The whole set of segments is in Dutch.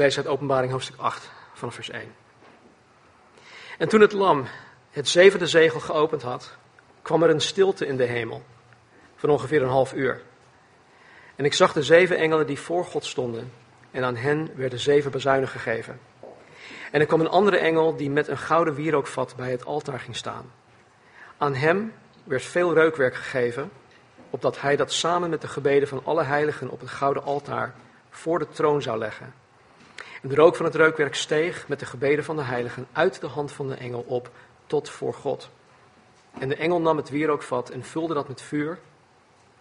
lees uit Openbaring hoofdstuk 8 vanaf vers 1. En toen het lam het zevende zegel geopend had, kwam er een stilte in de hemel van ongeveer een half uur. En ik zag de zeven engelen die voor God stonden, en aan hen werden zeven bezuinen gegeven. En er kwam een andere engel die met een gouden wierookvat bij het altaar ging staan. Aan hem werd veel reukwerk gegeven, opdat hij dat samen met de gebeden van alle heiligen op het gouden altaar voor de troon zou leggen. En de rook van het reukwerk steeg met de gebeden van de heiligen uit de hand van de engel op tot voor God. En de engel nam het wierookvat en vulde dat met vuur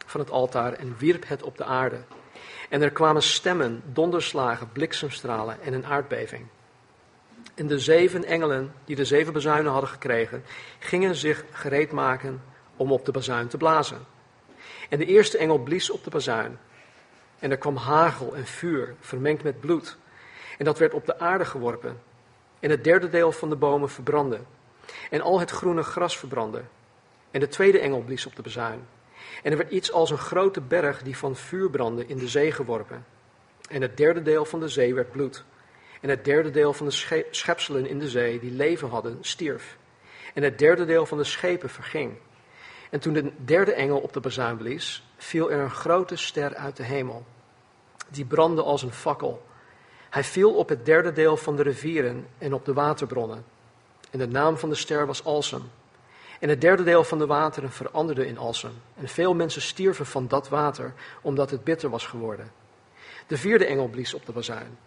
van het altaar en wierp het op de aarde. En er kwamen stemmen, donderslagen, bliksemstralen en een aardbeving. En de zeven engelen die de zeven bazuinen hadden gekregen, gingen zich gereed maken om op de bazuin te blazen. En de eerste engel blies op de bazuin. En er kwam hagel en vuur, vermengd met bloed. En dat werd op de aarde geworpen. En het derde deel van de bomen verbrandde. En al het groene gras verbrandde. En de tweede engel blies op de bazuin. En er werd iets als een grote berg die van vuur brandde in de zee geworpen. En het derde deel van de zee werd bloed. En het derde deel van de schepselen in de zee die leven hadden, stierf. En het derde deel van de schepen verging. En toen de derde engel op de bazuin blies, viel er een grote ster uit de hemel. Die brandde als een fakkel. Hij viel op het derde deel van de rivieren en op de waterbronnen. En de naam van de ster was Alsem. En het derde deel van de wateren veranderde in Alsem. En veel mensen stierven van dat water, omdat het bitter was geworden. De vierde engel blies op de bazuin.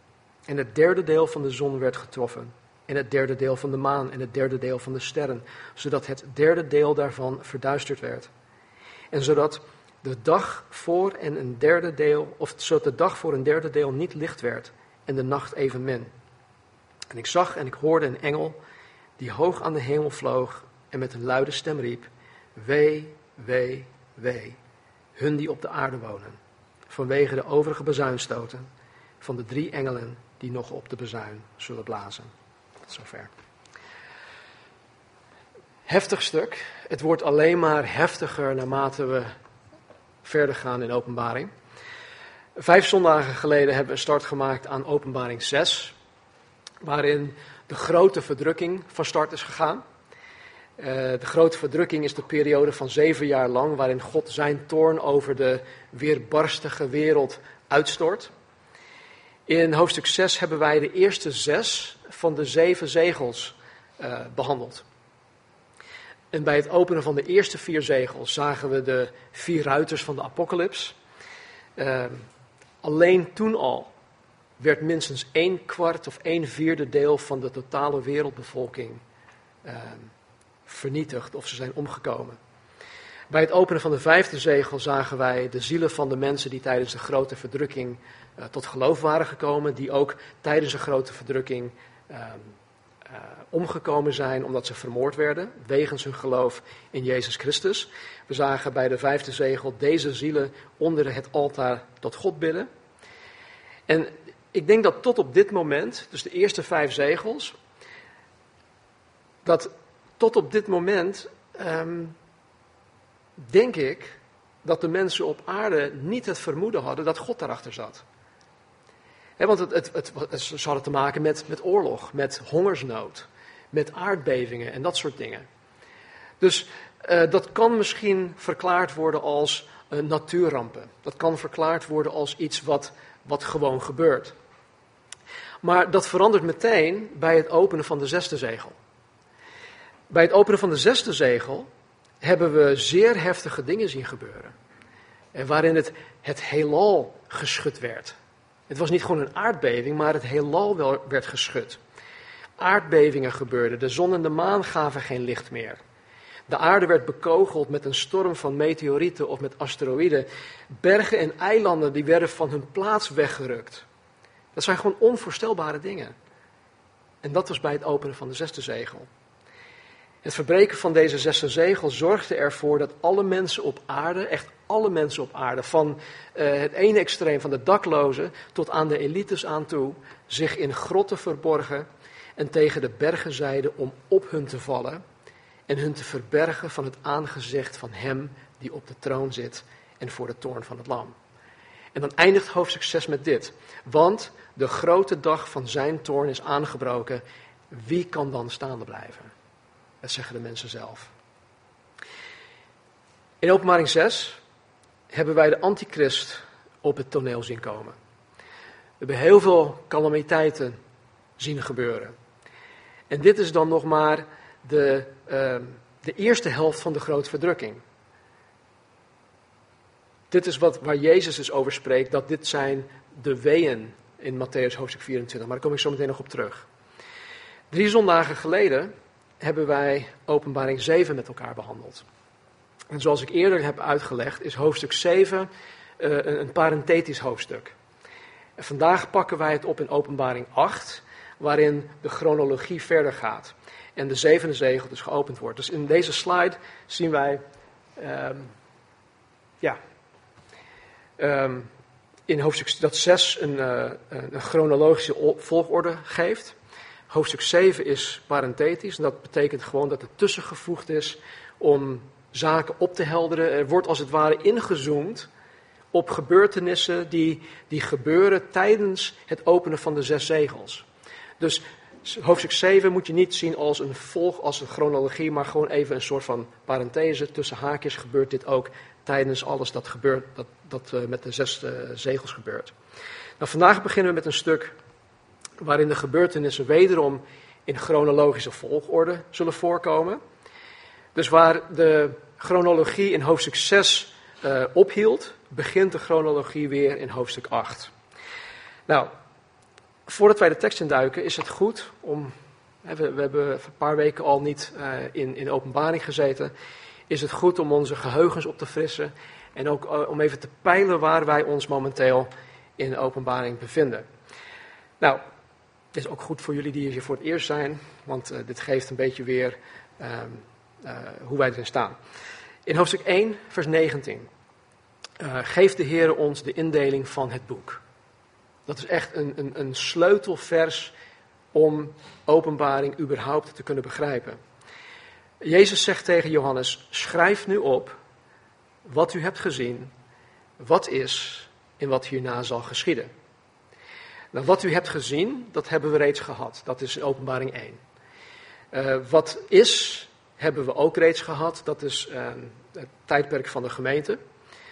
En het derde deel van de zon werd getroffen. En het derde deel van de maan en het derde deel van de sterren. Zodat het derde deel daarvan verduisterd werd. En zodat de dag voor en een derde deel, of zodat de dag voor een derde deel niet licht werd. En de nacht evenmin. En ik zag en ik hoorde een engel die hoog aan de hemel vloog en met een luide stem riep: Wee, wee, wee, hun die op de aarde wonen, vanwege de overige bezuinstoten van de drie engelen die nog op de bezuin zullen blazen. Tot zover. Heftig stuk. Het wordt alleen maar heftiger naarmate we verder gaan in openbaring. Vijf zondagen geleden hebben we een start gemaakt aan openbaring 6, waarin de grote verdrukking van start is gegaan. Uh, de grote verdrukking is de periode van zeven jaar lang waarin God zijn toorn over de weerbarstige wereld uitstort. In hoofdstuk 6 hebben wij de eerste zes van de zeven zegels uh, behandeld. En bij het openen van de eerste vier zegels zagen we de vier ruiters van de apocalyps. Uh, alleen toen al werd minstens één kwart of één vierde deel van de totale wereldbevolking uh, vernietigd of ze zijn omgekomen. Bij het openen van de vijfde zegel zagen wij de zielen van de mensen die tijdens de grote verdrukking uh, tot geloof waren gekomen, die ook tijdens de grote verdrukking uh, omgekomen zijn omdat ze vermoord werden, wegens hun geloof in Jezus Christus. We zagen bij de vijfde zegel deze zielen onder het altaar tot God bidden. En ik denk dat tot op dit moment, dus de eerste vijf zegels, dat tot op dit moment um, denk ik dat de mensen op aarde niet het vermoeden hadden dat God daarachter zat. Want het, het, het, ze hadden te maken met, met oorlog, met hongersnood, met aardbevingen en dat soort dingen. Dus uh, dat kan misschien verklaard worden als uh, natuurrampen. Dat kan verklaard worden als iets wat, wat gewoon gebeurt. Maar dat verandert meteen bij het openen van de zesde zegel. Bij het openen van de zesde zegel hebben we zeer heftige dingen zien gebeuren. En waarin het, het heelal geschud werd. Het was niet gewoon een aardbeving, maar het heelal werd geschud. Aardbevingen gebeurden, de zon en de maan gaven geen licht meer. De aarde werd bekogeld met een storm van meteorieten of met asteroïden. Bergen en eilanden die werden van hun plaats weggerukt. Dat zijn gewoon onvoorstelbare dingen. En dat was bij het openen van de zesde zegel. Het verbreken van deze zesde zegel zorgde ervoor dat alle mensen op aarde, echt alle mensen op aarde, van uh, het ene extreem van de daklozen tot aan de elites aan toe, zich in grotten verborgen en tegen de bergen zeiden om op hun te vallen en hun te verbergen van het aangezicht van hem die op de troon zit en voor de toorn van het lam. En dan eindigt hoofdstuk 6 met dit. Want de grote dag van zijn toorn is aangebroken. Wie kan dan staande blijven? Dat zeggen de mensen zelf. In openbaring 6 hebben wij de antichrist op het toneel zien komen. We hebben heel veel calamiteiten zien gebeuren. En dit is dan nog maar de, uh, de eerste helft van de grote verdrukking. Dit is wat, waar Jezus dus over spreekt, dat dit zijn de weeën in Matthäus hoofdstuk 24. Maar daar kom ik zo meteen nog op terug. Drie zondagen geleden hebben wij openbaring 7 met elkaar behandeld. En zoals ik eerder heb uitgelegd, is hoofdstuk 7 uh, een, een parenthetisch hoofdstuk. En vandaag pakken wij het op in openbaring 8, waarin de chronologie verder gaat. En de zevende zegel dus geopend wordt. Dus in deze slide zien wij um, ja, um, in hoofdstuk dat 6 een, uh, een chronologische volgorde geeft. Hoofdstuk 7 is parenthetisch. En dat betekent gewoon dat het tussengevoegd is om zaken op te helderen. Er wordt als het ware ingezoomd op gebeurtenissen die, die gebeuren tijdens het openen van de zes zegels. Dus hoofdstuk 7 moet je niet zien als een volg, als een chronologie, maar gewoon even een soort van parenthese. Tussen haakjes gebeurt dit ook tijdens alles dat gebeurt, dat, dat uh, met de zes uh, zegels gebeurt. Nou, vandaag beginnen we met een stuk waarin de gebeurtenissen wederom in chronologische volgorde zullen voorkomen. Dus waar de chronologie in hoofdstuk 6 uh, ophield, begint de chronologie weer in hoofdstuk 8. Nou, voordat wij de tekst induiken, is het goed om. We, we hebben een paar weken al niet uh, in, in openbaring gezeten. Is het goed om onze geheugens op te frissen. En ook uh, om even te peilen waar wij ons momenteel in openbaring bevinden. Nou, is ook goed voor jullie die hier voor het eerst zijn. Want uh, dit geeft een beetje weer um, hoe wij erin staan. In hoofdstuk 1, vers 19. geeft de Heer ons de indeling van het boek. Dat is echt een, een, een sleutelvers om openbaring überhaupt te kunnen begrijpen. Jezus zegt tegen Johannes: Schrijf nu op wat u hebt gezien, wat is en wat hierna zal geschieden. Nou, wat u hebt gezien, dat hebben we reeds gehad. Dat is openbaring 1. Uh, wat is, hebben we ook reeds gehad. Dat is uh, het tijdperk van de gemeente,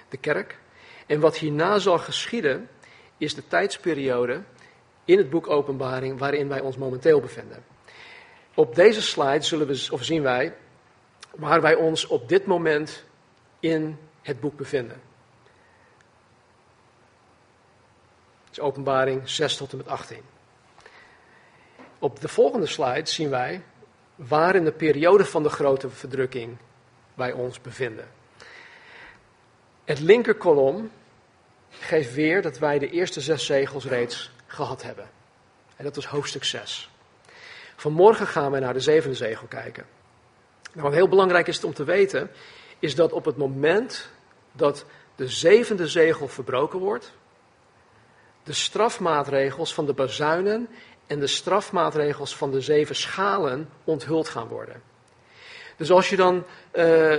de kerk. En wat hierna zal geschieden, is de tijdsperiode in het boek Openbaring waarin wij ons momenteel bevinden. Op deze slide zullen we, of zien wij waar wij ons op dit moment in het boek bevinden. Het is openbaring 6 tot en met 18. Op de volgende slide zien wij waar in de periode van de grote verdrukking wij ons bevinden. Het linkerkolom geeft weer dat wij de eerste zes zegels reeds gehad hebben. En dat is hoofdstuk 6. Vanmorgen gaan we naar de zevende zegel kijken. Nou, wat heel belangrijk is om te weten, is dat op het moment dat de zevende zegel verbroken wordt, de strafmaatregels van de bazuinen en de strafmaatregels van de zeven schalen onthuld gaan worden. Dus als je dan uh,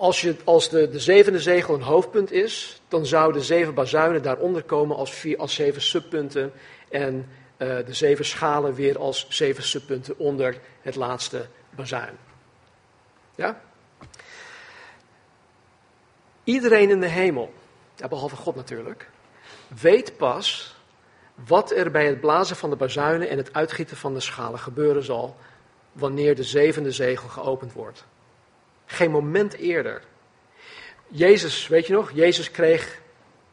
als, je, als de, de zevende zegel een hoofdpunt is, dan zouden zeven bazuinen daaronder komen als, vier, als zeven subpunten. En uh, de zeven schalen weer als zeven subpunten onder het laatste bazuin. Ja? Iedereen in de hemel, behalve God natuurlijk, weet pas wat er bij het blazen van de bazuinen en het uitgieten van de schalen gebeuren zal wanneer de zevende zegel geopend wordt. Geen moment eerder. Jezus, weet je nog? Jezus kreeg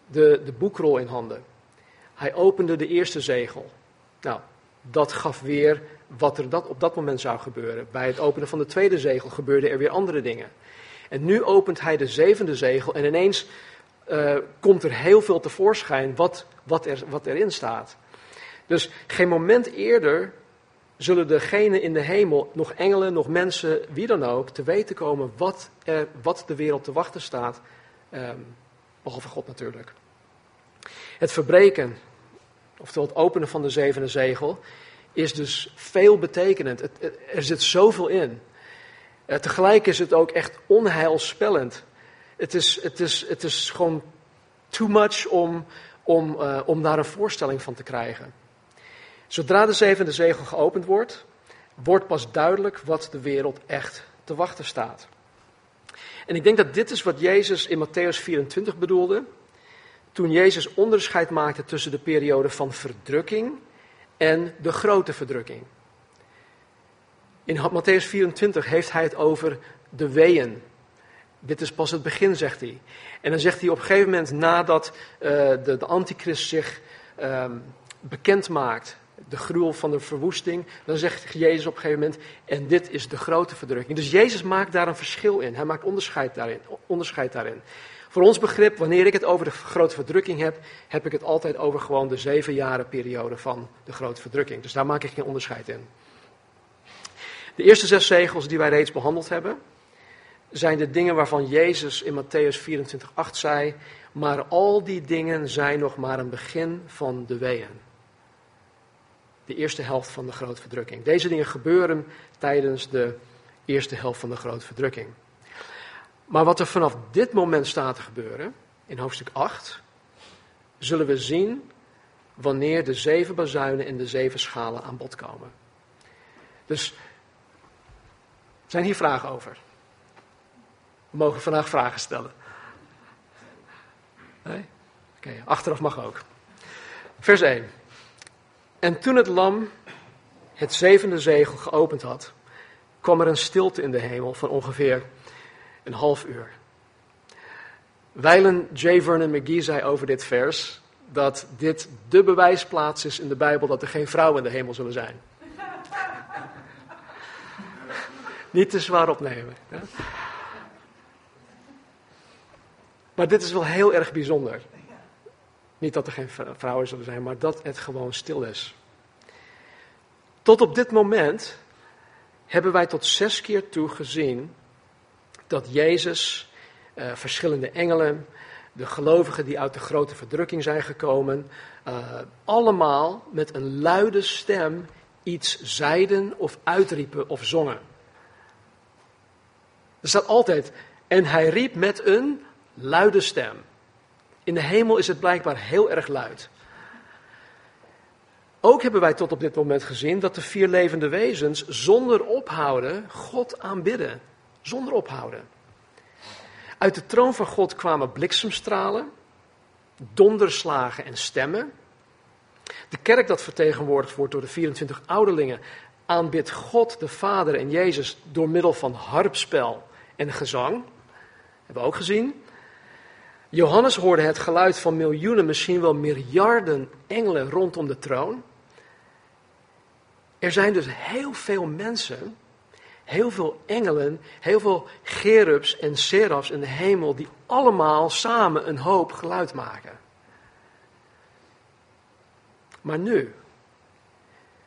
de, de boekrol in handen. Hij opende de eerste zegel. Nou, dat gaf weer wat er dat, op dat moment zou gebeuren. Bij het openen van de tweede zegel gebeurden er weer andere dingen. En nu opent hij de zevende zegel en ineens uh, komt er heel veel tevoorschijn wat, wat, er, wat erin staat. Dus geen moment eerder zullen degenen in de hemel, nog engelen, nog mensen, wie dan ook, te weten komen wat, er, wat de wereld te wachten staat. Um, behalve God natuurlijk. Het verbreken, oftewel het openen van de zevende zegel, is dus veel betekenend. Er zit zoveel in. Uh, tegelijk is het ook echt onheilspellend. Het is, het is, het is gewoon Too much om, om, uh, om daar een voorstelling van te krijgen. Zodra de zevende zegel geopend wordt, wordt pas duidelijk wat de wereld echt te wachten staat. En ik denk dat dit is wat Jezus in Matthäus 24 bedoelde. Toen Jezus onderscheid maakte tussen de periode van verdrukking en de grote verdrukking. In Matthäus 24 heeft hij het over de weeën. Dit is pas het begin, zegt hij. En dan zegt hij op een gegeven moment, nadat uh, de, de antichrist zich um, bekend maakt, de gruwel van de verwoesting, dan zegt Jezus op een gegeven moment, en dit is de grote verdrukking. Dus Jezus maakt daar een verschil in. Hij maakt onderscheid daarin. Onderscheid daarin. Voor ons begrip, wanneer ik het over de grote verdrukking heb, heb ik het altijd over gewoon de zeven jaren periode van de grote verdrukking. Dus daar maak ik geen onderscheid in. De eerste zes zegels die wij reeds behandeld hebben, zijn de dingen waarvan Jezus in Matthäus 24:8 zei, maar al die dingen zijn nog maar een begin van de weeën. De eerste helft van de grote verdrukking. Deze dingen gebeuren tijdens de eerste helft van de grote verdrukking. Maar wat er vanaf dit moment staat te gebeuren, in hoofdstuk 8, zullen we zien wanneer de zeven bazuinen en de zeven schalen aan bod komen. Dus zijn hier vragen over? We mogen vandaag vragen stellen. Nee? Oké, achteraf mag ook. Vers 1. En toen het lam het zevende zegel geopend had, kwam er een stilte in de hemel van ongeveer een half uur. Wijlen J. Vernon McGee zei over dit vers dat dit de bewijsplaats is in de Bijbel dat er geen vrouwen in de hemel zullen zijn. Niet te zwaar opnemen. Maar dit is wel heel erg bijzonder. Niet dat er geen vrouwen zullen zijn, maar dat het gewoon stil is. Tot op dit moment hebben wij tot zes keer toe gezien dat Jezus, eh, verschillende engelen, de gelovigen die uit de grote verdrukking zijn gekomen, uh, allemaal met een luide stem iets zeiden of uitriepen of zongen. Er staat altijd, en hij riep met een luide stem. In de hemel is het blijkbaar heel erg luid. Ook hebben wij tot op dit moment gezien dat de vier levende wezens zonder ophouden God aanbidden. Zonder ophouden. Uit de troon van God kwamen bliksemstralen, donderslagen en stemmen. De kerk dat vertegenwoordigd wordt door de 24 ouderlingen aanbidt God de Vader en Jezus door middel van harpspel en gezang. Hebben we ook gezien. Johannes hoorde het geluid van miljoenen, misschien wel miljarden engelen rondom de troon. Er zijn dus heel veel mensen, heel veel engelen, heel veel gerubs en serafs in de hemel die allemaal samen een hoop geluid maken. Maar nu,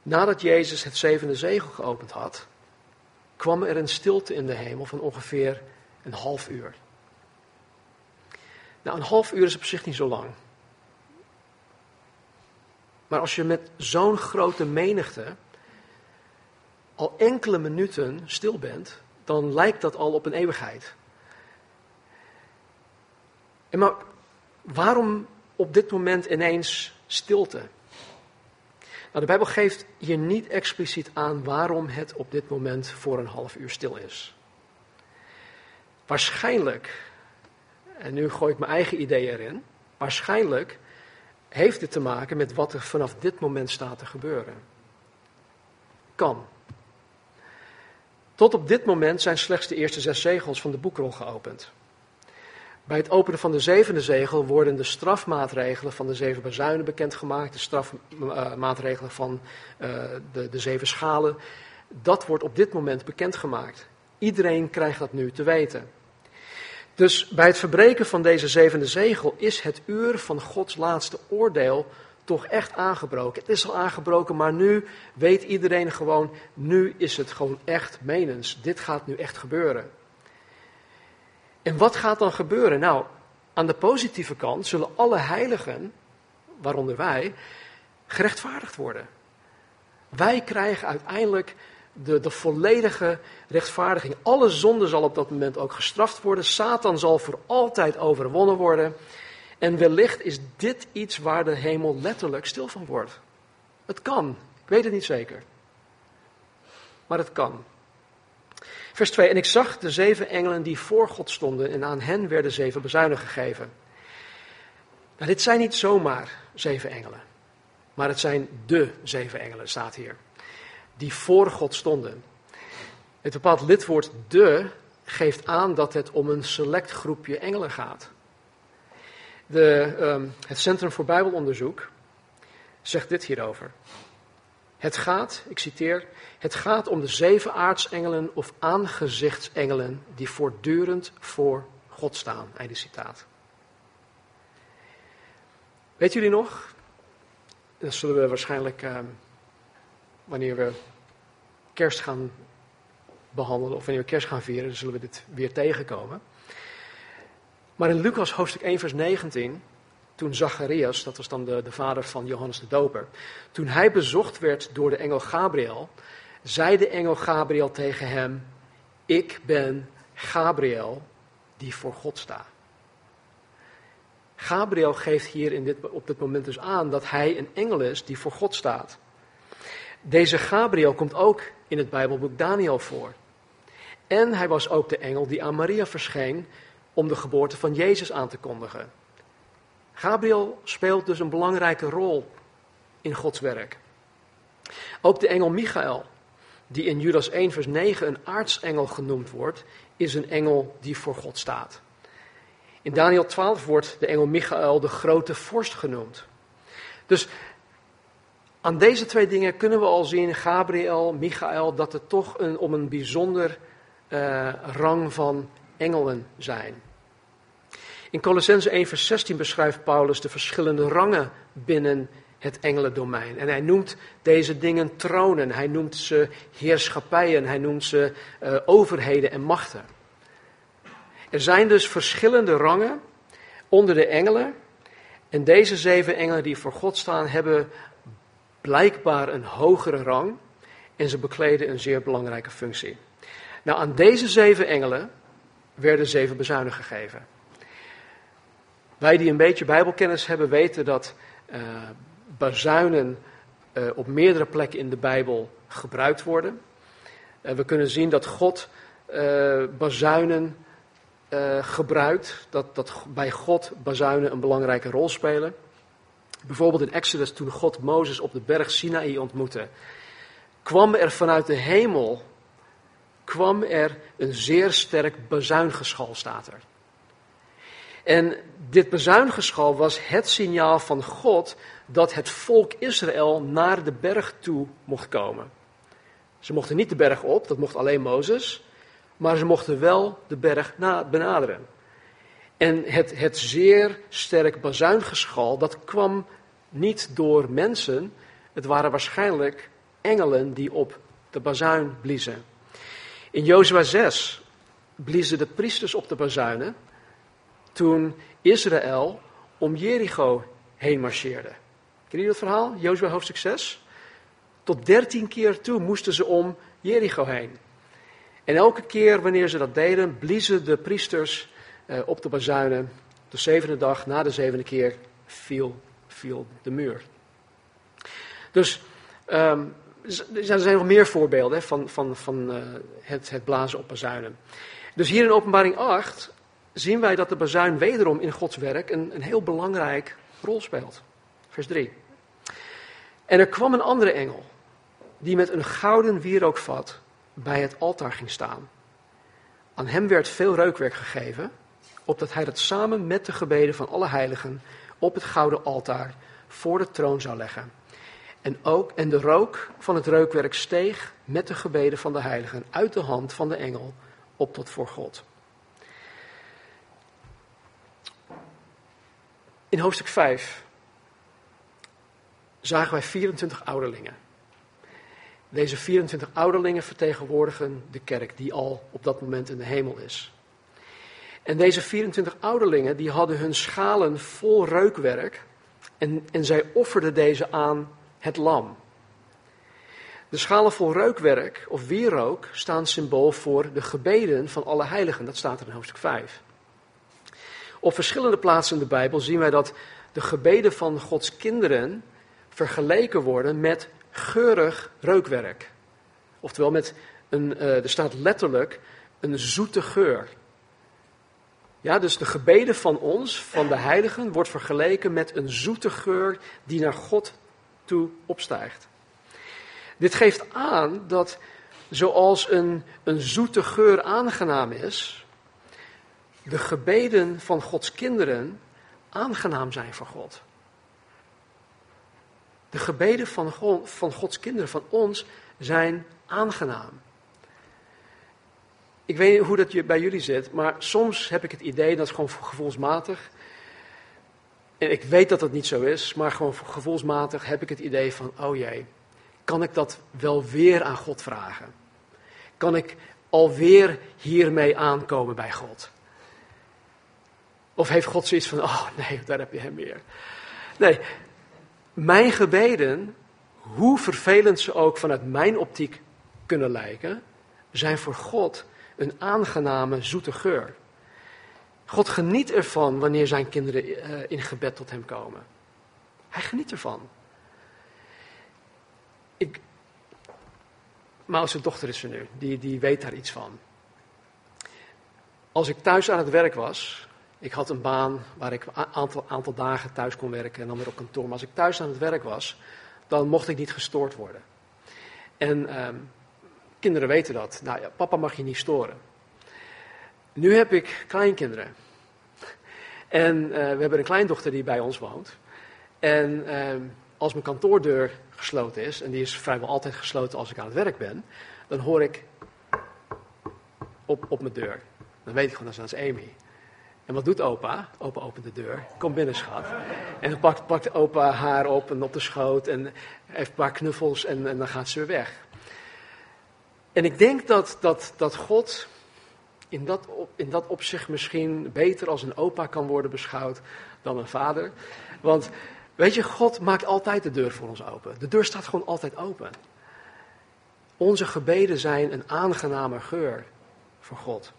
nadat Jezus het zevende zegel geopend had, kwam er een stilte in de hemel van ongeveer een half uur. Nou, een half uur is op zich niet zo lang. Maar als je met zo'n grote menigte al enkele minuten stil bent, dan lijkt dat al op een eeuwigheid. En maar waarom op dit moment ineens stilte? Nou, de Bijbel geeft hier niet expliciet aan waarom het op dit moment voor een half uur stil is. Waarschijnlijk en nu gooi ik mijn eigen ideeën erin. Waarschijnlijk heeft dit te maken met wat er vanaf dit moment staat te gebeuren. Kan. Tot op dit moment zijn slechts de eerste zes zegels van de boekrol geopend. Bij het openen van de zevende zegel worden de strafmaatregelen van de zeven bazuinen bekendgemaakt, de strafmaatregelen van uh, de, de zeven schalen. Dat wordt op dit moment bekendgemaakt. Iedereen krijgt dat nu te weten. Dus bij het verbreken van deze zevende zegel is het uur van Gods laatste oordeel toch echt aangebroken. Het is al aangebroken, maar nu weet iedereen gewoon, nu is het gewoon echt menens. Dit gaat nu echt gebeuren. En wat gaat dan gebeuren? Nou, aan de positieve kant zullen alle heiligen, waaronder wij, gerechtvaardigd worden. Wij krijgen uiteindelijk de, de volledige rechtvaardiging. Alle zonde zal op dat moment ook gestraft worden. Satan zal voor altijd overwonnen worden. En wellicht is dit iets waar de hemel letterlijk stil van wordt. Het kan, ik weet het niet zeker. Maar het kan. Vers 2. En ik zag de zeven engelen die voor God stonden en aan hen werden zeven bezuinen gegeven. Nou, dit zijn niet zomaar zeven engelen, maar het zijn de zeven engelen, staat hier, die voor God stonden. Het bepaald lidwoord de geeft aan dat het om een select groepje engelen gaat. De, ehm, het Centrum voor Bijbelonderzoek zegt dit hierover. Het gaat, ik citeer, het gaat om de zeven aartsengelen of aangezichtsengelen die voortdurend voor God staan. Einde citaat. Weet jullie nog? Dat zullen we waarschijnlijk, ehm, wanneer we kerst gaan behandelen, of wanneer we kerst gaan vieren, dan zullen we dit weer tegenkomen. Maar in Lucas hoofdstuk 1, vers 19, toen Zacharias, dat was dan de, de vader van Johannes de Doper, toen hij bezocht werd door de engel Gabriel, zei de engel Gabriel tegen hem: Ik ben Gabriel die voor God sta. Gabriel geeft hier in dit, op dit moment dus aan dat hij een engel is die voor God staat. Deze Gabriel komt ook in het Bijbelboek Daniel voor. En hij was ook de engel die aan Maria verscheen om de geboorte van Jezus aan te kondigen. Gabriel speelt dus een belangrijke rol in Gods werk. Ook de engel Michael, die in Judas 1 vers 9 een aartsengel genoemd wordt, is een engel die voor God staat. In Daniel 12 wordt de engel Michael de grote vorst genoemd. Dus aan deze twee dingen kunnen we al zien, Gabriel, Michael, dat het toch een, om een bijzonder uh, rang van engelen zijn. In Colossense 1 vers 16 beschrijft Paulus de verschillende rangen binnen het engelendomein. En hij noemt deze dingen tronen, hij noemt ze heerschappijen, hij noemt ze uh, overheden en machten. Er zijn dus verschillende rangen onder de engelen. En deze zeven engelen die voor God staan, hebben blijkbaar een hogere rang. En ze bekleden een zeer belangrijke functie. Nou, aan deze zeven engelen werden zeven bezuinen gegeven. Wij die een beetje Bijbelkennis hebben, weten dat uh, bazuinen uh, op meerdere plekken in de Bijbel gebruikt worden. Uh, we kunnen zien dat God bazuinen gebruikt, dat, dat bij God bazuinen een belangrijke rol spelen. Bijvoorbeeld in Exodus, toen God Mozes op de berg Sinaï ontmoette, kwam er vanuit de hemel kwam er een zeer sterk bazuingeschal, staat er. En dit bezuingeschal was het signaal van God dat het volk Israël naar de berg toe mocht komen. Ze mochten niet de berg op, dat mocht alleen Mozes, maar ze mochten wel de berg benaderen. En het, het zeer sterk bazuingeschal, dat kwam niet door mensen, het waren waarschijnlijk engelen die op de bazuin bliezen. In Jozua 6 bliezen de priesters op de bazuinen toen Israël om Jericho heen marcheerde. Ken je dat verhaal? Jozua hoofdstuk 6. Tot dertien keer toe moesten ze om Jericho heen. En elke keer wanneer ze dat deden, bliezen de priesters op de bazuinen. De zevende dag, na de zevende keer, viel, viel de muur. Dus um, er zijn nog meer voorbeelden van, van, van uh, het, het blazen op bazuinen. Dus hier in openbaring 8 zien wij dat de bazuin wederom in Gods werk een, een heel belangrijk rol speelt. Vers 3. En er kwam een andere engel, die met een gouden wierookvat bij het altaar ging staan. Aan hem werd veel reukwerk gegeven, opdat hij dat samen met de gebeden van alle heiligen op het gouden altaar voor de troon zou leggen. En, ook, en de rook van het reukwerk steeg met de gebeden van de heiligen uit de hand van de engel op tot voor God. In hoofdstuk 5 zagen wij 24 ouderlingen. Deze 24 ouderlingen vertegenwoordigen de kerk die al op dat moment in de hemel is. En deze 24 ouderlingen die hadden hun schalen vol reukwerk en, en zij offerden deze aan het lam. De schalen vol reukwerk of wierook staan symbool voor de gebeden van alle heiligen. Dat staat er in hoofdstuk 5. Op verschillende plaatsen in de Bijbel zien wij dat de gebeden van Gods kinderen vergeleken worden met geurig reukwerk. Oftewel met een, uh, er staat letterlijk een zoete geur. Ja, dus de gebeden van ons, van de heiligen, wordt vergeleken met een zoete geur die naar God toe opstijgt. Dit geeft aan dat zoals een, een zoete geur aangenaam is, de gebeden van Gods kinderen aangenaam zijn voor God. De gebeden van, van Gods kinderen, van ons, zijn aangenaam. Ik weet niet hoe dat bij jullie zit, maar soms heb ik het idee dat het gewoon gevoelsmatig. En ik weet dat dat niet zo is, maar gewoon gevoelsmatig heb ik het idee van: oh jee, kan ik dat wel weer aan God vragen? Kan ik alweer hiermee aankomen bij God? Of heeft God zoiets van: oh nee, daar heb je hem weer. Nee, mijn gebeden, hoe vervelend ze ook vanuit mijn optiek kunnen lijken, zijn voor God een aangename, zoete geur. God geniet ervan wanneer zijn kinderen uh, in gebed tot hem komen. Hij geniet ervan. Ik, Maus' dochter is er nu, die, die weet daar iets van. Als ik thuis aan het werk was, ik had een baan waar ik een aantal, aantal dagen thuis kon werken en dan weer op kantoor. Maar als ik thuis aan het werk was, dan mocht ik niet gestoord worden. En um, kinderen weten dat. Nou ja, papa mag je niet storen. Nu heb ik kleinkinderen. En uh, we hebben een kleindochter die bij ons woont. En uh, als mijn kantoordeur gesloten is, en die is vrijwel altijd gesloten als ik aan het werk ben, dan hoor ik op, op mijn deur. Dan weet ik gewoon, dat is Amy. En wat doet opa? Opa opent de deur, komt binnen schat. En dan pakt, pakt opa haar op en op de schoot en heeft een paar knuffels en, en dan gaat ze weer weg. En ik denk dat, dat, dat God in dat, in dat opzicht misschien beter als een opa kan worden beschouwd dan een vader. Want weet je, God maakt altijd de deur voor ons open. De deur staat gewoon altijd open. Onze gebeden zijn een aangename geur voor God.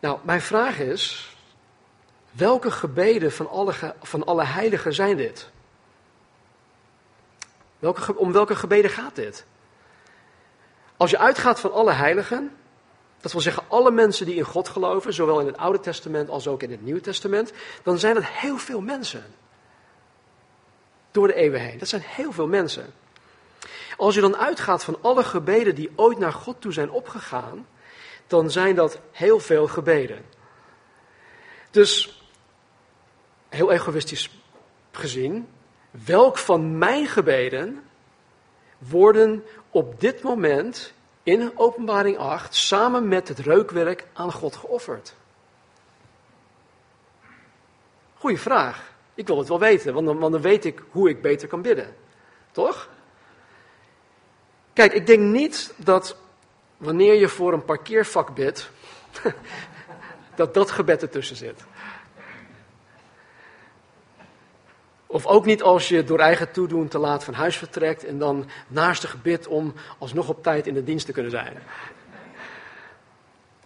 Nou, mijn vraag is, welke gebeden van alle, van alle heiligen zijn dit? Welke, om welke gebeden gaat dit? Als je uitgaat van alle heiligen, dat wil zeggen alle mensen die in God geloven, zowel in het Oude Testament als ook in het Nieuwe Testament, dan zijn dat heel veel mensen. Door de eeuwen heen. Dat zijn heel veel mensen. Als je dan uitgaat van alle gebeden die ooit naar God toe zijn opgegaan, dan zijn dat heel veel gebeden. Dus, heel egoïstisch gezien, welk van mijn gebeden worden op dit moment in openbaring 8 samen met het reukwerk aan God geofferd? Goeie vraag. Ik wil het wel weten, want dan, want dan weet ik hoe ik beter kan bidden. Toch? Kijk, ik denk niet dat wanneer je voor een parkeervak bidt, dat dat gebed ertussen zit. Of ook niet als je door eigen toedoen te laat van huis vertrekt en dan naast de gebed om alsnog op tijd in de dienst te kunnen zijn.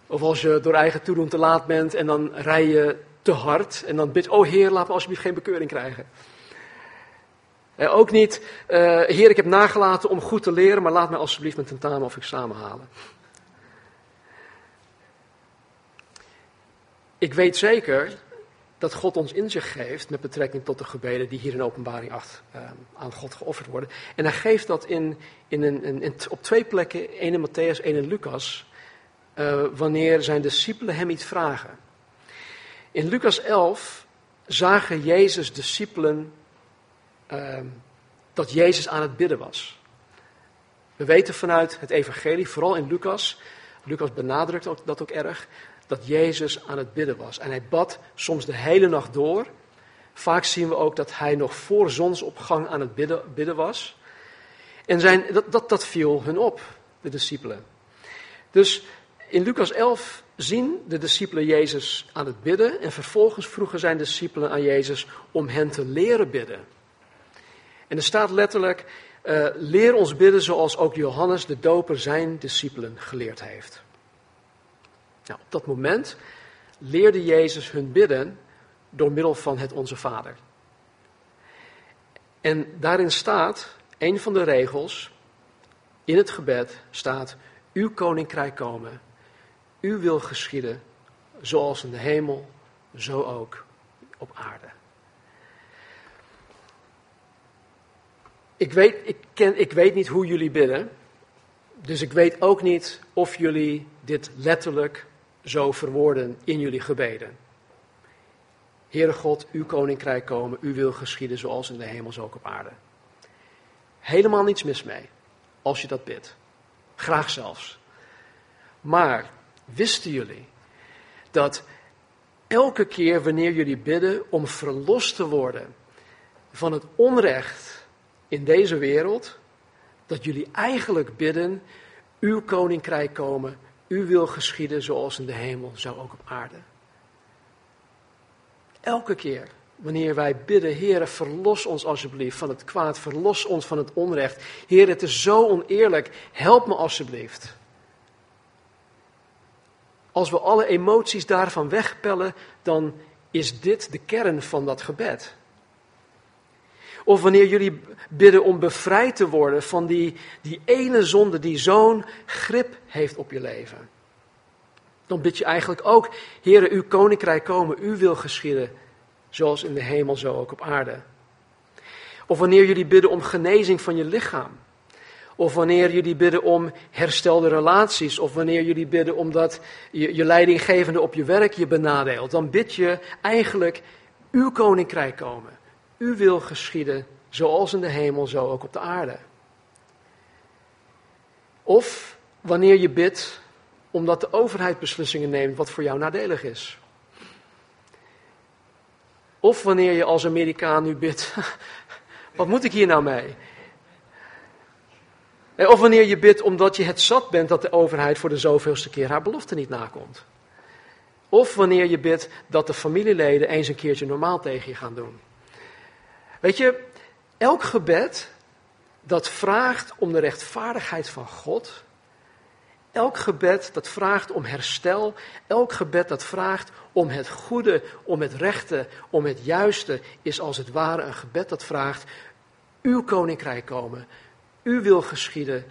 Of als je door eigen toedoen te laat bent en dan rij je te hard en dan bidt, oh Heer, laat me alsjeblieft geen bekeuring krijgen. Eh, ook niet, uh, Heer, ik heb nagelaten om goed te leren, maar laat mij alsjeblieft mijn tentamen of examen halen. Ik weet zeker dat God ons inzicht geeft met betrekking tot de gebeden die hier in openbaring 8 uh, ehm, aan God geofferd worden. En hij geeft dat in, in een, op twee plekken, één in Matthäus, één in Lucas, uh, wanneer zijn discipelen hem iets vragen. In Lucas 11 zagen Jezus discipelen uh, dat Jezus aan het bidden was. We weten vanuit het evangelie, vooral in Lucas, Lucas benadrukt dat ook erg, dat Jezus aan het bidden was. En hij bad soms de hele nacht door. Vaak zien we ook dat hij nog voor zonsopgang aan het bidden, bidden was. En zijn, dat, dat, dat viel hun op, de discipelen. Dus in Lucas 11 zien de discipelen Jezus aan het bidden. En vervolgens vroegen zijn discipelen aan Jezus om hen te leren bidden. En er staat letterlijk: uh, leer ons bidden zoals ook Johannes de Doper zijn discipelen geleerd heeft. Nou, op dat moment leerde Jezus hun bidden door middel van het Onze Vader. En daarin staat, een van de regels in het gebed staat, uw koninkrijk komen, uw wil geschieden, zoals in de hemel, zo ook op aarde. Ik weet, ik, ken, ik weet niet hoe jullie bidden, dus ik weet ook niet of jullie dit letterlijk zo verwoorden in jullie gebeden. Heere God, uw koninkrijk komen, uw wil geschieden zoals in de hemel, zo ook op aarde. Helemaal niets mis mee, als je dat bidt. Graag zelfs. Maar wisten jullie dat elke keer wanneer jullie bidden om verlost te worden van het onrecht in deze wereld, dat jullie eigenlijk bidden, uw koninkrijk komen, uw wil geschieden zoals in de hemel, zo ook op aarde. Elke keer wanneer wij bidden, Heer, verlos ons alsjeblieft van het kwaad, verlos ons van het onrecht. Heer, het is zo oneerlijk, help me alsjeblieft. Als we alle emoties daarvan wegpellen, dan is dit de kern van dat gebed. Of wanneer jullie bidden om bevrijd te worden van die, die ene zonde die zo'n grip heeft op je leven. Dan bid je eigenlijk ook, Heere, uw koninkrijk komen, uw wil geschieden, zoals in de hemel, zo ook op aarde. Of wanneer jullie bidden om genezing van je lichaam. Of wanneer jullie bidden om herstelde relaties. Of wanneer jullie bidden omdat je, je leidinggevende op je werk je benadeelt. Dan bid je eigenlijk uw koninkrijk komen. Uw wil geschieden, zoals in de hemel, zo ook op de aarde. Of wanneer je bidt omdat de overheid beslissingen neemt wat voor jou nadelig is. Of wanneer je als Amerikaan nu bidt, wat moet ik hier nou mee? Of wanneer je bidt omdat je het zat bent dat de overheid voor de zoveelste keer haar belofte niet nakomt. Of wanneer je bidt dat de familieleden eens een keertje normaal tegen je gaan doen. Weet je, elk gebed dat vraagt om de rechtvaardigheid van God, elk gebed dat vraagt om herstel, elk gebed dat vraagt om het goede, om het rechte, om het juiste, is als het ware een gebed dat vraagt, uw koninkrijk komen, uw wil geschieden,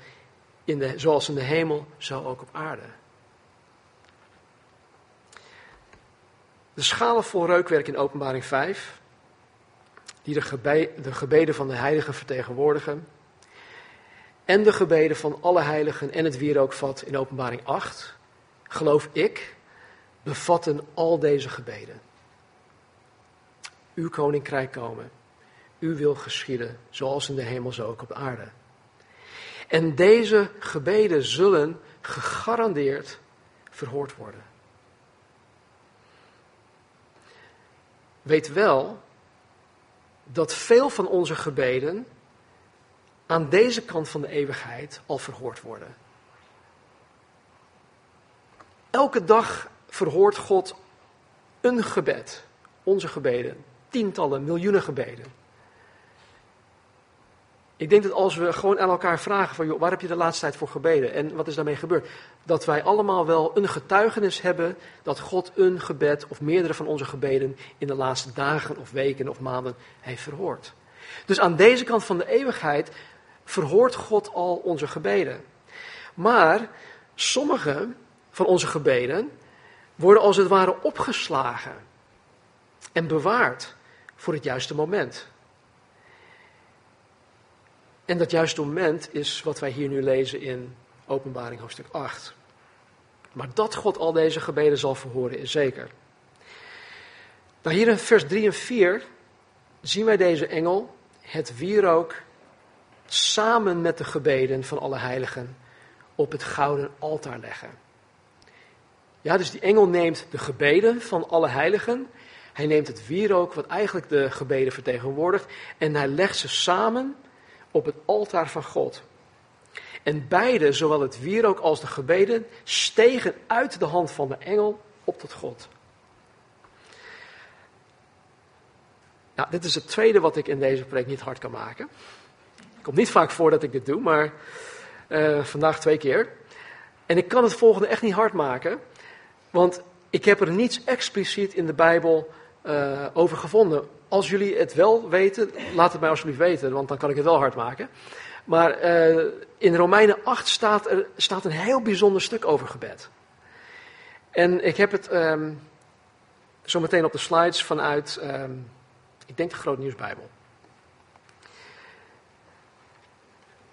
in de, zoals in de hemel, zo ook op aarde. De schalen vol reukwerk in openbaring 5 die de, de gebeden van de heiligen vertegenwoordigen. En de gebeden van alle heiligen en het wierookvat in openbaring 8, geloof ik, bevatten al deze gebeden. Uw koninkrijk komen, uw wil geschieden, zoals in de hemel, zo ook op aarde. En deze gebeden zullen gegarandeerd verhoord worden. Weet wel dat veel van onze gebeden aan deze kant van de eeuwigheid al verhoord worden. Elke dag verhoort God een gebed, onze gebeden, tientallen, miljoenen gebeden. Ik denk dat als we gewoon aan elkaar vragen van, joh, waar heb je de laatste tijd voor gebeden en wat is daarmee gebeurd? Dat wij allemaal wel een getuigenis hebben dat God een gebed of meerdere van onze gebeden in de laatste dagen of weken of maanden heeft verhoord. Dus aan deze kant van de eeuwigheid verhoort God al onze gebeden. Maar sommige van onze gebeden worden als het ware opgeslagen en bewaard voor het juiste moment. En dat juiste moment is wat wij hier nu lezen in Openbaring hoofdstuk 8. Maar dat God al deze gebeden zal verhoren is zeker. Nou, hier in vers 3 en 4 zien wij deze engel, het wierook, samen met de gebeden van alle heiligen op het gouden altaar leggen. Ja, dus die engel neemt de gebeden van alle heiligen. Hij neemt het wierook, wat eigenlijk de gebeden vertegenwoordigt, en hij legt ze samen op het altaar van God. En beide, zowel het wierook als de gebeden, stegen uit de hand van de engel op tot God. Nou, dit is het tweede wat ik in deze preek niet hard kan maken. Het komt niet vaak voor dat ik dit doe, maar uh, vandaag twee keer. En ik kan het volgende echt niet hard maken, want ik heb er niets expliciet in de Bijbel uh, over gevonden. Als jullie het wel weten, laat het mij alsjeblieft weten, want dan kan ik het wel hard maken. Maar uh, in Romeinen 8 staat er staat een heel bijzonder stuk over gebed. En ik heb het um, zo meteen op de slides vanuit, um, ik denk de Groot Nieuwsbijbel.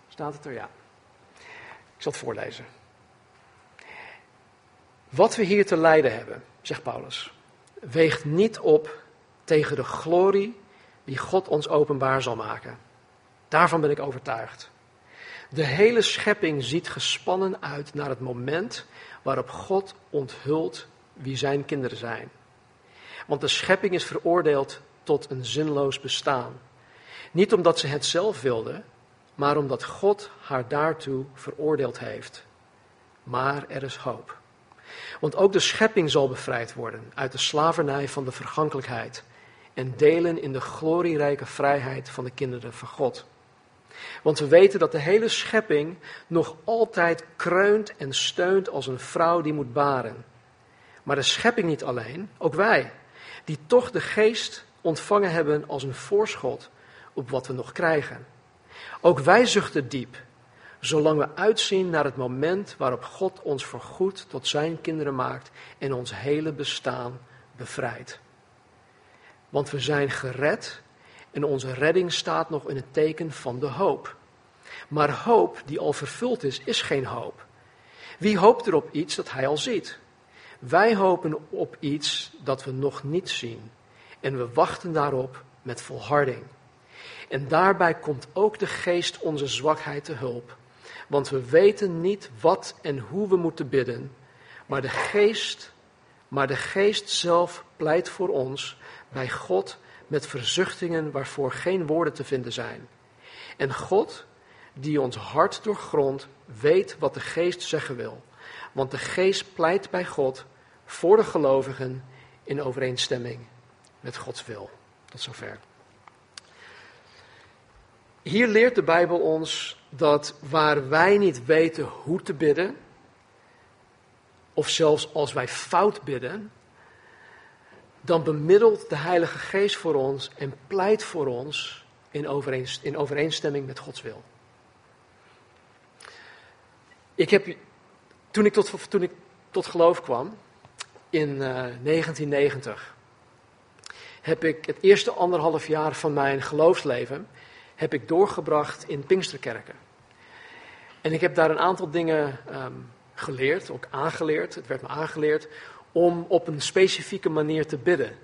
Staat het er? Ja. Ik zal het voorlezen. Wat we hier te lijden hebben, zegt Paulus, weegt niet op tegen de glorie die God ons openbaar zal maken. Daarvan ben ik overtuigd. De hele schepping ziet gespannen uit naar het moment waarop God onthult wie zijn kinderen zijn. Want de schepping is veroordeeld tot een zinloos bestaan. Niet omdat ze het zelf wilde, maar omdat God haar daartoe veroordeeld heeft. Maar er is hoop. Want ook de schepping zal bevrijd worden uit de slavernij van de vergankelijkheid en delen in de glorierijke vrijheid van de kinderen van God. Want we weten dat de hele schepping nog altijd kreunt en steunt als een vrouw die moet baren. Maar de schepping niet alleen, ook wij, die toch de geest ontvangen hebben als een voorschot op wat we nog krijgen. Ook wij zuchten diep, zolang we uitzien naar het moment waarop God ons voorgoed tot zijn kinderen maakt en ons hele bestaan bevrijdt. Want we zijn gered en onze redding staat nog in het teken van de hoop. Maar hoop die al vervuld is, is geen hoop. Wie hoopt er op iets dat hij al ziet? Wij hopen op iets dat we nog niet zien. En we wachten daarop met volharding. En daarbij komt ook de geest onze zwakheid te hulp. Want we weten niet wat en hoe we moeten bidden. Maar de geest, maar de geest zelf pleit voor ons bij God met verzuchtingen waarvoor geen woorden te vinden zijn. En God, die ons hart doorgrondt, weet wat de geest zeggen wil. Want de geest pleit bij God voor de gelovigen in overeenstemming met Gods wil. Tot zover. Hier leert de Bijbel ons dat waar wij niet weten hoe te bidden, of zelfs als wij fout bidden, dan bemiddelt de Heilige Geest voor ons en pleit voor ons in, in overeenstemming met Gods wil. Ik heb, toen ik tot, toen ik tot geloof kwam, in uh, eh, 1990, heb ik het eerste anderhalf jaar van mijn geloofsleven heb ik doorgebracht in Pinksterkerken. En ik heb daar een aantal dingen um, geleerd, ook aangeleerd. Het werd me aangeleerd om op een specifieke manier te bidden.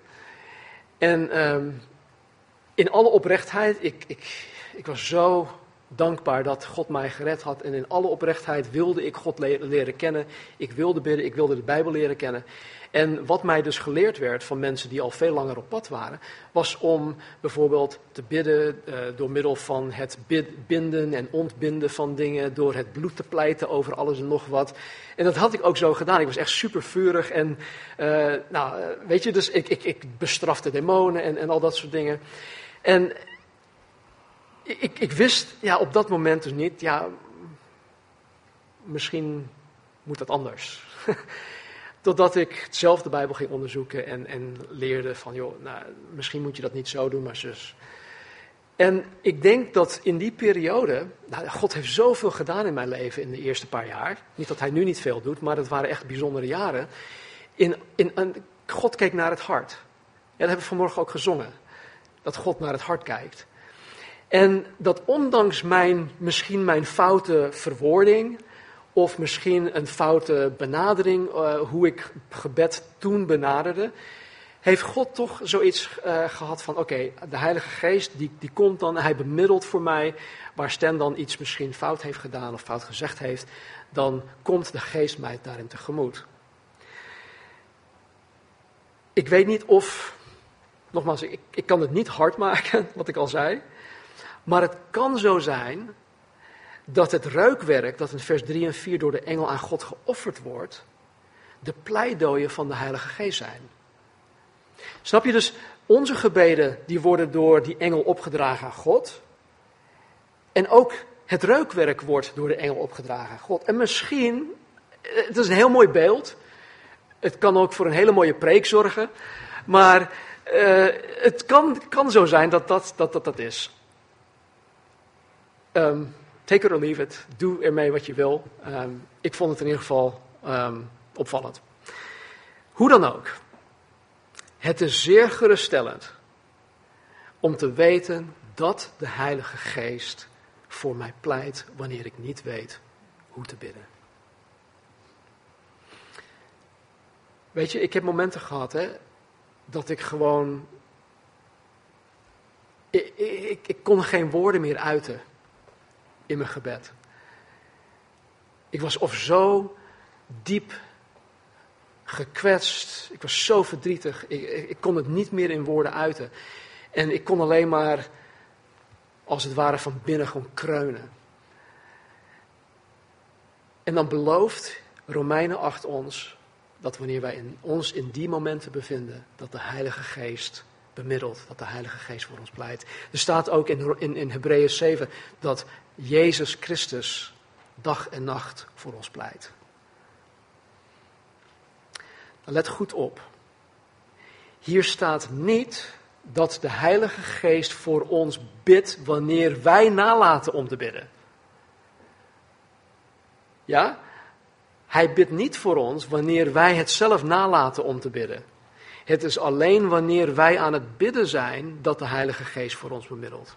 En um, in alle oprechtheid, ik, ik, ik was zo dankbaar dat God mij gered had. En in alle oprechtheid wilde ik God leren kennen. Ik wilde bidden, ik wilde de Bijbel leren kennen. En wat mij dus geleerd werd van mensen die al veel langer op pad waren, was om bijvoorbeeld te bidden uh, door middel van het binden en ontbinden van dingen, door het bloed te pleiten over alles en nog wat. En dat had ik ook zo gedaan. Ik was echt super vurig en, uh, nou, weet je, dus ik, ik, ik bestrafte demonen en, en al dat soort dingen. En ik, ik wist ja, op dat moment dus niet, ja, misschien moet dat anders. Totdat ik zelf de Bijbel ging onderzoeken en, en leerde van, joh, nou, misschien moet je dat niet zo doen, maar zus. En ik denk dat in die periode, nou, God heeft zoveel gedaan in mijn leven in de eerste paar jaar. Niet dat hij nu niet veel doet, maar het waren echt bijzondere jaren. In, in, God keek naar het hart. Ja, dat hebben we vanmorgen ook gezongen. Dat God naar het hart kijkt. En dat ondanks mijn, misschien mijn foute verwoording, of misschien een foute benadering, uh, hoe ik gebed toen benaderde, heeft God toch zoiets uh, gehad van, oké, de Heilige Geest, die, die komt dan, hij bemiddelt voor mij, waar Stan dan iets misschien fout heeft gedaan of fout gezegd heeft, dan komt de Geest mij daarin tegemoet. Ik weet niet of, nogmaals, ik, ik kan het niet hard maken, wat ik al zei, maar het kan zo zijn dat het ruikwerk dat in vers 3 en 4 door de engel aan God geofferd wordt, de pleidooien van de Heilige Geest zijn. Snap je dus, onze gebeden die worden door die engel opgedragen aan God. En ook het reukwerk wordt door de engel opgedragen aan God. En misschien, het is een heel mooi beeld, Het kan ook voor een hele mooie preek zorgen. Maar uh, het kan, kan zo zijn dat dat, dat, dat, dat is. Um, take it or leave it. Doe ermee wat je wil. Um, ik vond het in ieder geval um, opvallend. Hoe dan ook. Het is zeer geruststellend om te weten dat de Heilige Geest voor mij pleit wanneer ik niet weet hoe te bidden. Weet je, ik heb momenten gehad hè, dat ik gewoon. Ik, ik, ik kon geen woorden meer uiten in mijn gebed. Ik was of zo diep gekwetst. Ik was zo verdrietig. Ik, ik, kon het niet meer in woorden uiten. En ik kon alleen maar, als het ware, van binnen gewoon kreunen. En dan belooft Romeinen 8 ons dat wanneer wij in, ons in die momenten bevinden, dat de Heilige Geest bemiddelt, dat de Heilige Geest voor ons pleit. Er staat ook in, in, in Hebreeën 7 dat Jezus Christus dag en nacht voor ons pleit. Let goed op. Hier staat niet dat de Heilige Geest voor ons bidt wanneer wij nalaten om te bidden. Ja? Hij bidt niet voor ons wanneer wij het zelf nalaten om te bidden. Het is alleen wanneer wij aan het bidden zijn dat de Heilige Geest voor ons bemiddelt.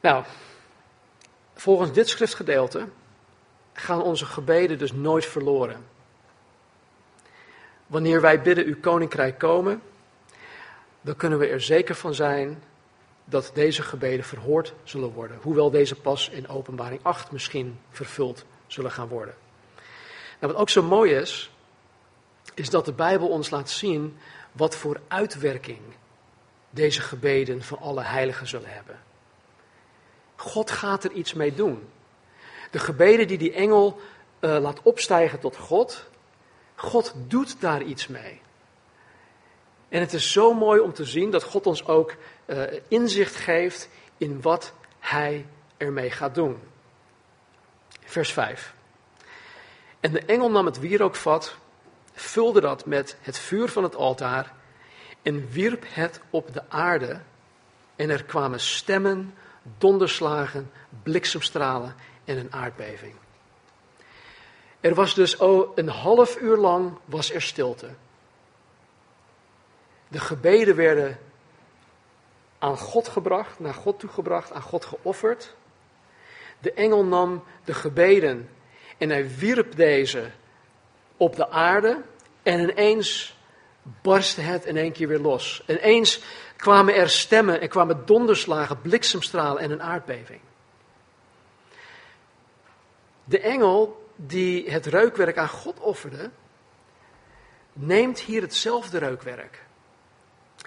Nou, volgens dit schriftgedeelte gaan onze gebeden dus nooit verloren. Wanneer wij bidden uw koninkrijk komen, dan kunnen we er zeker van zijn dat deze gebeden verhoord zullen worden. Hoewel deze pas in openbaring 8 misschien vervuld zullen gaan worden. Nou, wat ook zo mooi is, is dat de Bijbel ons laat zien wat voor uitwerking deze gebeden van alle heiligen zullen hebben. God gaat er iets mee doen. De gebeden die die engel uh, laat opstijgen tot God, God doet daar iets mee. En het is zo mooi om te zien dat God ons ook uh, inzicht geeft in wat Hij ermee gaat doen. Vers 5. En de engel nam het wierookvat, vulde dat met het vuur van het altaar en wierp het op de aarde. En er kwamen stemmen, donderslagen, bliksemstralen en een aardbeving. Er was dus oh, een half uur lang was er stilte. De gebeden werden aan God gebracht, naar God toegebracht, aan God geofferd. De engel nam de gebeden en hij wierp deze op de aarde en ineens barstte het in één keer weer los. En ineens kwamen er stemmen en kwamen donderslagen, bliksemstralen en een aardbeving. De engel die het reukwerk aan God offerde, neemt hier hetzelfde reukwerk.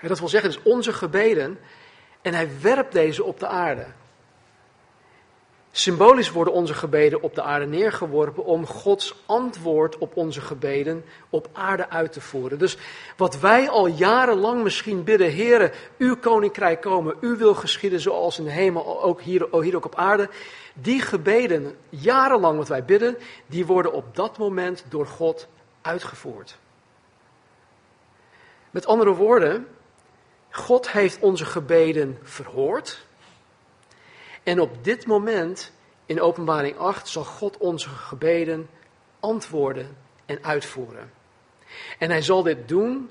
dat wil zeggen, dus onze gebeden, en hij werpt deze op de aarde. Symbolisch worden onze gebeden op de aarde neergeworpen om Gods antwoord op onze gebeden op aarde uit te voeren. Dus wat wij al jarenlang misschien bidden, Heere, uw koninkrijk komen, uw wil geschieden zoals in de hemel, ook hier, hier ook op aarde. Die gebeden, jarenlang wat wij bidden, die worden op dat moment door God uitgevoerd. Met andere woorden, God heeft onze gebeden verhoord. En op dit moment, in Openbaring 8, zal God onze gebeden antwoorden en uitvoeren. En hij zal dit doen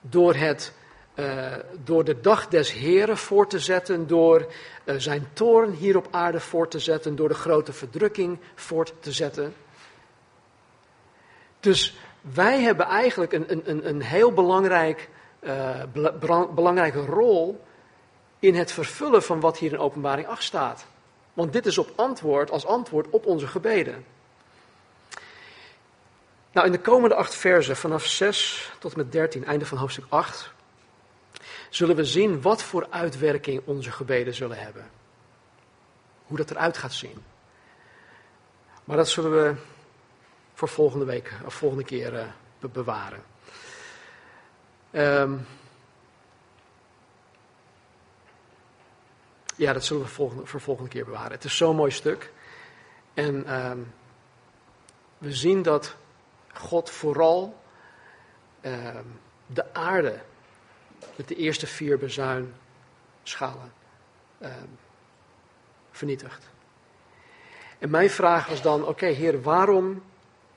door, het, uh, door de dag des Heren voor te zetten, door uh, zijn toren hier op aarde voor te zetten, door de grote verdrukking voort te zetten. Dus wij hebben eigenlijk een, een, een heel belangrijk, uh, belangrijke rol in het vervullen van wat hier in Openbaring 8 staat. Want dit is op antwoord, als antwoord op onze gebeden. Nou, in de komende acht versen, vanaf 6 tot met 13, einde van hoofdstuk 8, zullen we zien wat voor uitwerking onze gebeden zullen hebben. Hoe dat eruit gaat zien. Maar dat zullen we voor volgende week, of volgende keer uh, bewaren. Um, Ja, dat zullen we volgende, voor volgende keer bewaren. Het is zo'n mooi stuk. En um, we zien dat God vooral ehm, de aarde met de eerste vier bezuinschalen uh, vernietigt. En mijn vraag was dan: oké, Heer, waarom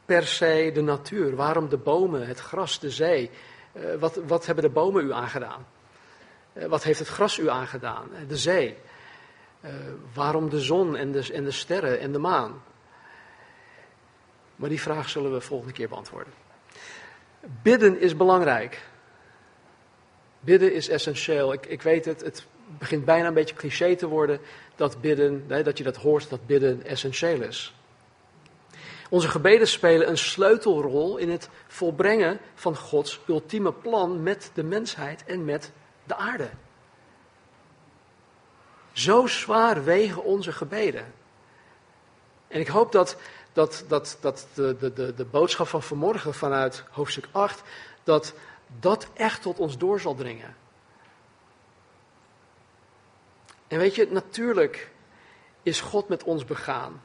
per se de natuur? Waarom de bomen, het gras, de zee? Uh, wat, wat hebben de bomen u aangedaan? Uh, wat heeft het gras u aangedaan? De zee. Uh, waarom de zon en de, en de sterren en de maan? Maar die vraag zullen we volgende keer beantwoorden. Bidden is belangrijk. Bidden is essentieel. Ik, ik weet het, het begint bijna een beetje cliché te worden dat bidden, dat je dat hoort, dat bidden essentieel is. Onze gebeden spelen een sleutelrol in het volbrengen van Gods ultieme plan met de mensheid en met de aarde. Zo zwaar wegen onze gebeden. En ik hoop dat, dat, dat, dat de, de, de, de boodschap van vanmorgen vanuit hoofdstuk 8, dat dat echt tot ons door zal dringen. En weet je, natuurlijk is God met ons begaan.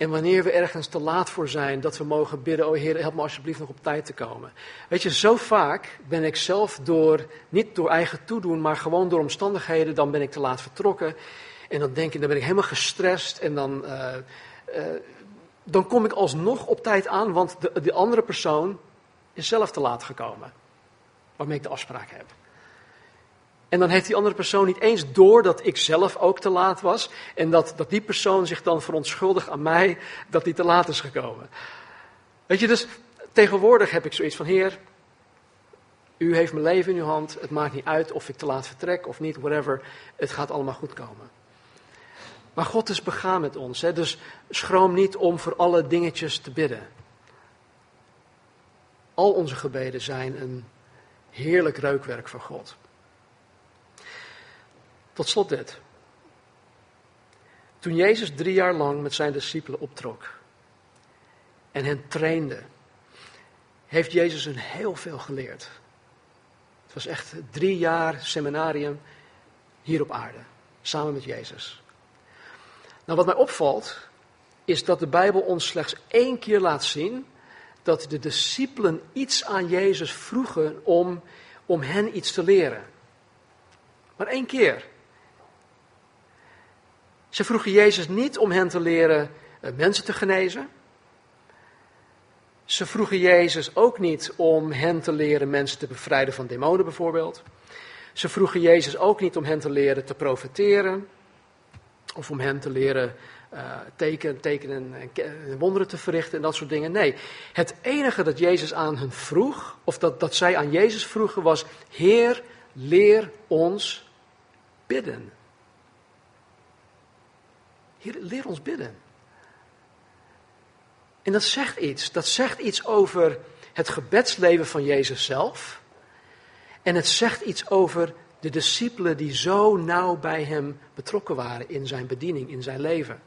En wanneer we ergens te laat voor zijn, dat we mogen bidden, oh Heer, help me alsjeblieft nog op tijd te komen. Weet je, zo vaak ben ik zelf door, niet door eigen toedoen, maar gewoon door omstandigheden, dan ben ik te laat vertrokken. En dan denk ik, dan ben ik helemaal gestrest en dan, uh, uh, dan kom ik alsnog op tijd aan, want de, de andere persoon is zelf te laat gekomen. Waarmee ik de afspraak heb. En dan heeft die andere persoon niet eens door dat ik zelf ook te laat was. En dat, dat die persoon zich dan verontschuldigt aan mij dat hij te laat is gekomen. Weet je, dus tegenwoordig heb ik zoiets van: Heer, u heeft mijn leven in uw hand. Het maakt niet uit of ik te laat vertrek of niet, whatever. Het gaat allemaal goed komen. Maar God is begaan met ons. Hè? Dus schroom niet om voor alle dingetjes te bidden. Al onze gebeden zijn een heerlijk reukwerk van God. Tot slot dit. Toen Jezus drie jaar lang met zijn discipelen optrok en hen trainde, heeft Jezus hun heel veel geleerd. Het was echt drie jaar seminarium hier op aarde, samen met Jezus. Nou, wat mij opvalt, is dat de Bijbel ons slechts één keer laat zien dat de discipelen iets aan Jezus vroegen om, om hen iets te leren. Maar één keer. Ze vroegen Jezus niet om hen te leren eh, mensen te genezen. Ze vroegen Jezus ook niet om hen te leren mensen te bevrijden van demonen bijvoorbeeld. Ze vroegen Jezus ook niet om hen te leren te profeteren. Of om hen te leren uh, tekenen, tekenen en wonderen te verrichten en dat soort dingen. Nee, het enige dat Jezus aan hen vroeg, of dat, dat zij aan Jezus vroegen, was: Heer, leer ons bidden. Leer ons bidden. En dat zegt iets. Dat zegt iets over het gebedsleven van Jezus zelf. En het zegt iets over de discipelen die zo nauw bij hem betrokken waren in zijn bediening, in zijn leven.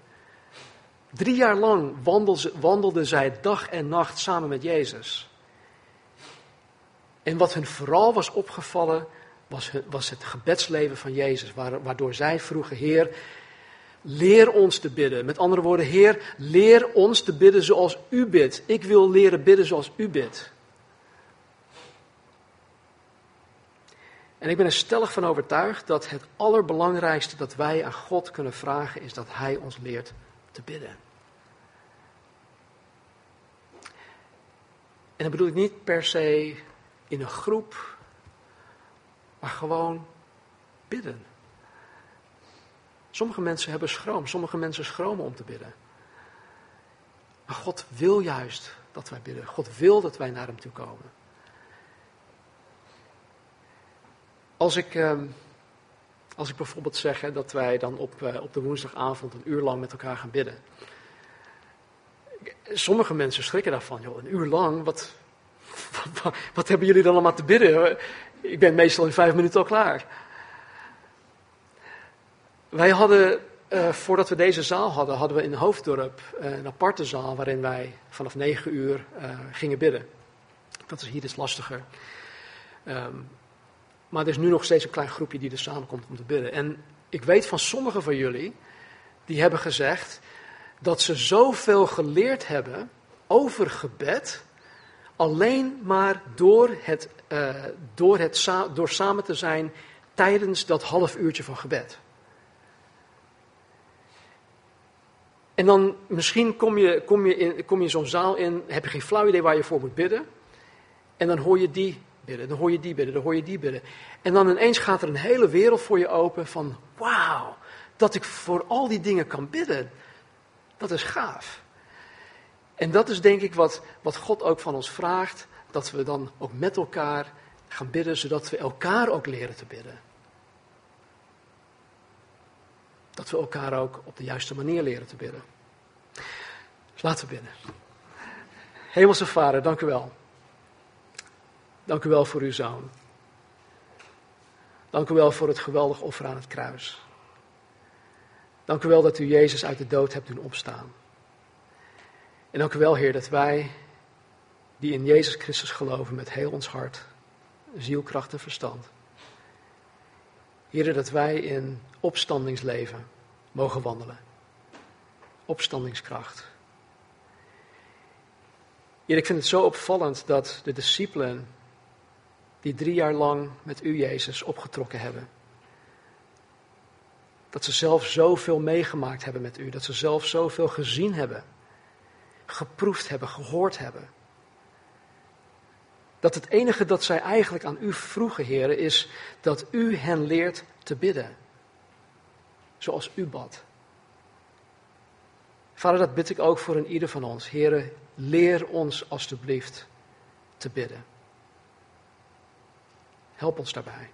Drie jaar lang wandelden zij dag en nacht samen met Jezus. En wat hun vooral was opgevallen, was het gebedsleven van Jezus, waardoor zij vroegen, Heer, Leer ons te bidden. Met andere woorden, Heer, leer ons te bidden zoals U bidt. Ik wil leren bidden zoals U bidt. En ik ben er stellig van overtuigd dat het allerbelangrijkste dat wij aan God kunnen vragen is dat Hij ons leert te bidden. En dat bedoel ik niet per se in een groep, maar gewoon bidden. Sommige mensen hebben schroom, sommige mensen schromen om te bidden. Maar God wil juist dat wij bidden. God wil dat wij naar Hem toe komen. Als ik, ehm, als ik bijvoorbeeld zeg dat wij dan op, uh, op de woensdagavond een uur lang met elkaar gaan bidden. Sommige mensen schrikken daarvan, joh, een uur lang, wat, wat, wat hebben jullie dan allemaal te bidden? Ik ben meestal in vijf minuten al klaar. Wij hadden, uh, voordat we deze zaal hadden, hadden we in Hoofddorp uh, een aparte zaal waarin wij vanaf negen uur uh, gingen bidden. Dat is hier dus lastiger. Um, maar er is nu nog steeds een klein groepje die er samenkomt om te bidden. En ik weet van sommigen van jullie, die hebben gezegd dat ze zoveel geleerd hebben over gebed, alleen maar door, het, door, het door samen te zijn tijdens dat half uurtje van gebed. En dan misschien kom je, kom je, in, kom je zo'n zaal in, heb je geen flauw idee waar je voor moet bidden. En dan hoor je die bidden, dan hoor je die bidden, dan hoor je die bidden. En dan ineens gaat er een hele wereld voor je open van, wauw, dat ik voor al die dingen kan bidden. Dat is gaaf. En dat is denk ik wat, wat God ook van ons vraagt, dat we dan ook met elkaar gaan bidden, zodat we elkaar ook leren te bidden. Dat we elkaar ook op de juiste manier leren te bidden. Dus laten we bidden. Hemelse Vader, dank u wel. Dank u wel voor uw zoon. Dank u wel voor het geweldig offer aan het kruis. Dank u wel dat u Jezus uit de dood hebt doen opstaan. En dank u wel, Heer, dat wij die in Jezus Christus geloven met heel ons hart, ziel, kracht en verstand. Heer, dat wij in opstandingsleven mogen wandelen. Opstandingskracht. Heer, ik vind het zo opvallend dat de discipelen die drie jaar lang met u, Jezus, opgetrokken hebben. Dat ze zelf zoveel meegemaakt hebben met u, dat ze zelf zoveel gezien hebben, geproefd hebben, gehoord hebben. Dat het enige dat zij eigenlijk aan u vroegen, heren, is dat u hen leert te bidden. Zoals u bad. Vader, dat bid ik ook voor een ieder van ons. Heren, leer ons alstublieft te bidden. Help ons daarbij.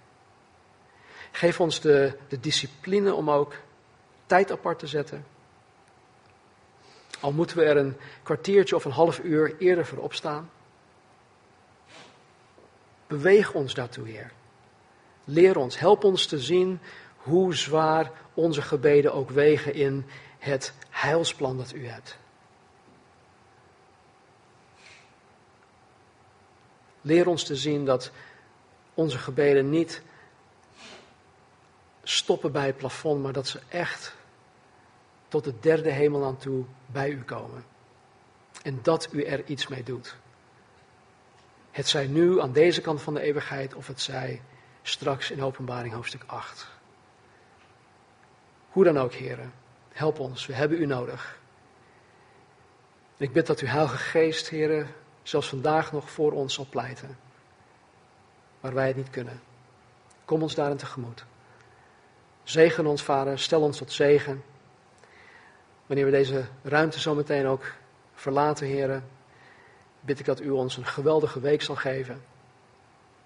Geef ons de, de discipline om ook tijd apart te zetten. Al moeten we er een kwartiertje of een half uur eerder voor opstaan. Beweeg ons daartoe, Heer. Leer ons, help ons te zien hoe zwaar onze gebeden ook wegen in het heilsplan dat u hebt. Leer ons te zien dat onze gebeden niet stoppen bij het plafond, maar dat ze echt tot de derde hemel aan toe bij u komen. En dat u er iets mee doet. Het zij nu aan deze kant van de eeuwigheid of het zij straks in openbaring hoofdstuk 8. Hoe dan ook, heren, help ons, we hebben u nodig. Ik bid dat uw Heilige Geest, heren, zelfs vandaag nog voor ons zal pleiten waar wij het niet kunnen. Kom ons daarin tegemoet. Zegen ons, Vader, stel ons tot zegen. Wanneer we deze ruimte zo meteen ook verlaten, heren, bid ik dat u ons een geweldige week zal geven.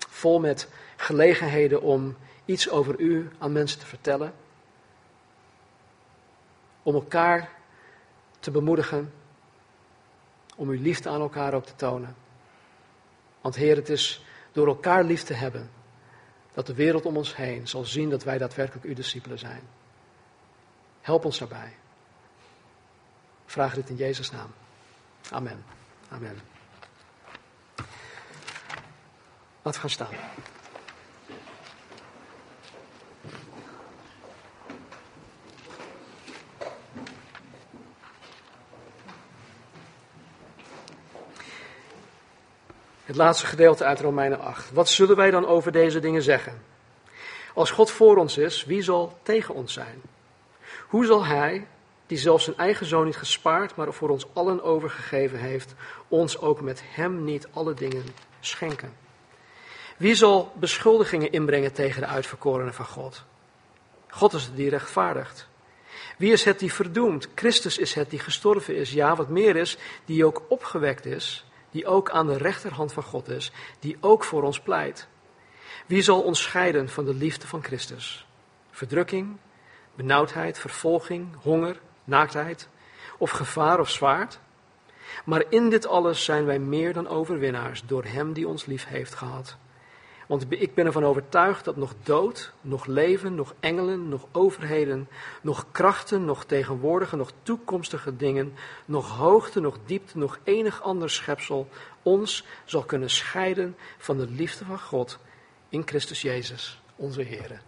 Vol met gelegenheden om iets over u aan mensen te vertellen. Om elkaar te bemoedigen. Om uw liefde aan elkaar ook te tonen. Want Heer, het is door elkaar lief te hebben, dat de wereld om ons heen zal zien dat wij daadwerkelijk uw discipelen zijn. Help ons daarbij. Vraag dit in Jezus' naam. Amen. Amen. We gaan staan. Het laatste gedeelte uit Romeinen 8. Wat zullen wij dan over deze dingen zeggen? Als God voor ons is, wie zal tegen ons zijn? Hoe zal Hij, die zelfs zijn eigen zoon niet gespaard, maar voor ons allen overgegeven heeft, ons ook met Hem niet alle dingen schenken? Wie zal beschuldigingen inbrengen tegen de uitverkorenen van God? God is het die rechtvaardigt. Wie is het die verdoemt? Christus is het die gestorven is. Ja, wat meer is, die ook opgewekt is die ook aan de rechterhand van God is, die ook voor ons pleit. Wie zal ons scheiden van de liefde van Christus? Verdrukking, benauwdheid, vervolging, honger, naaktheid of gevaar of zwaard? Maar in dit alles zijn wij meer dan overwinnaars door Hem die ons lief heeft gehad. Want ik ben ervan overtuigd dat nog dood, nog leven, nog engelen, nog overheden, nog krachten, nog tegenwoordige, nog toekomstige dingen, nog hoogte, nog diepte, nog enig ander schepsel ons zal kunnen scheiden van de liefde van God in Christus Jezus, onze Heer.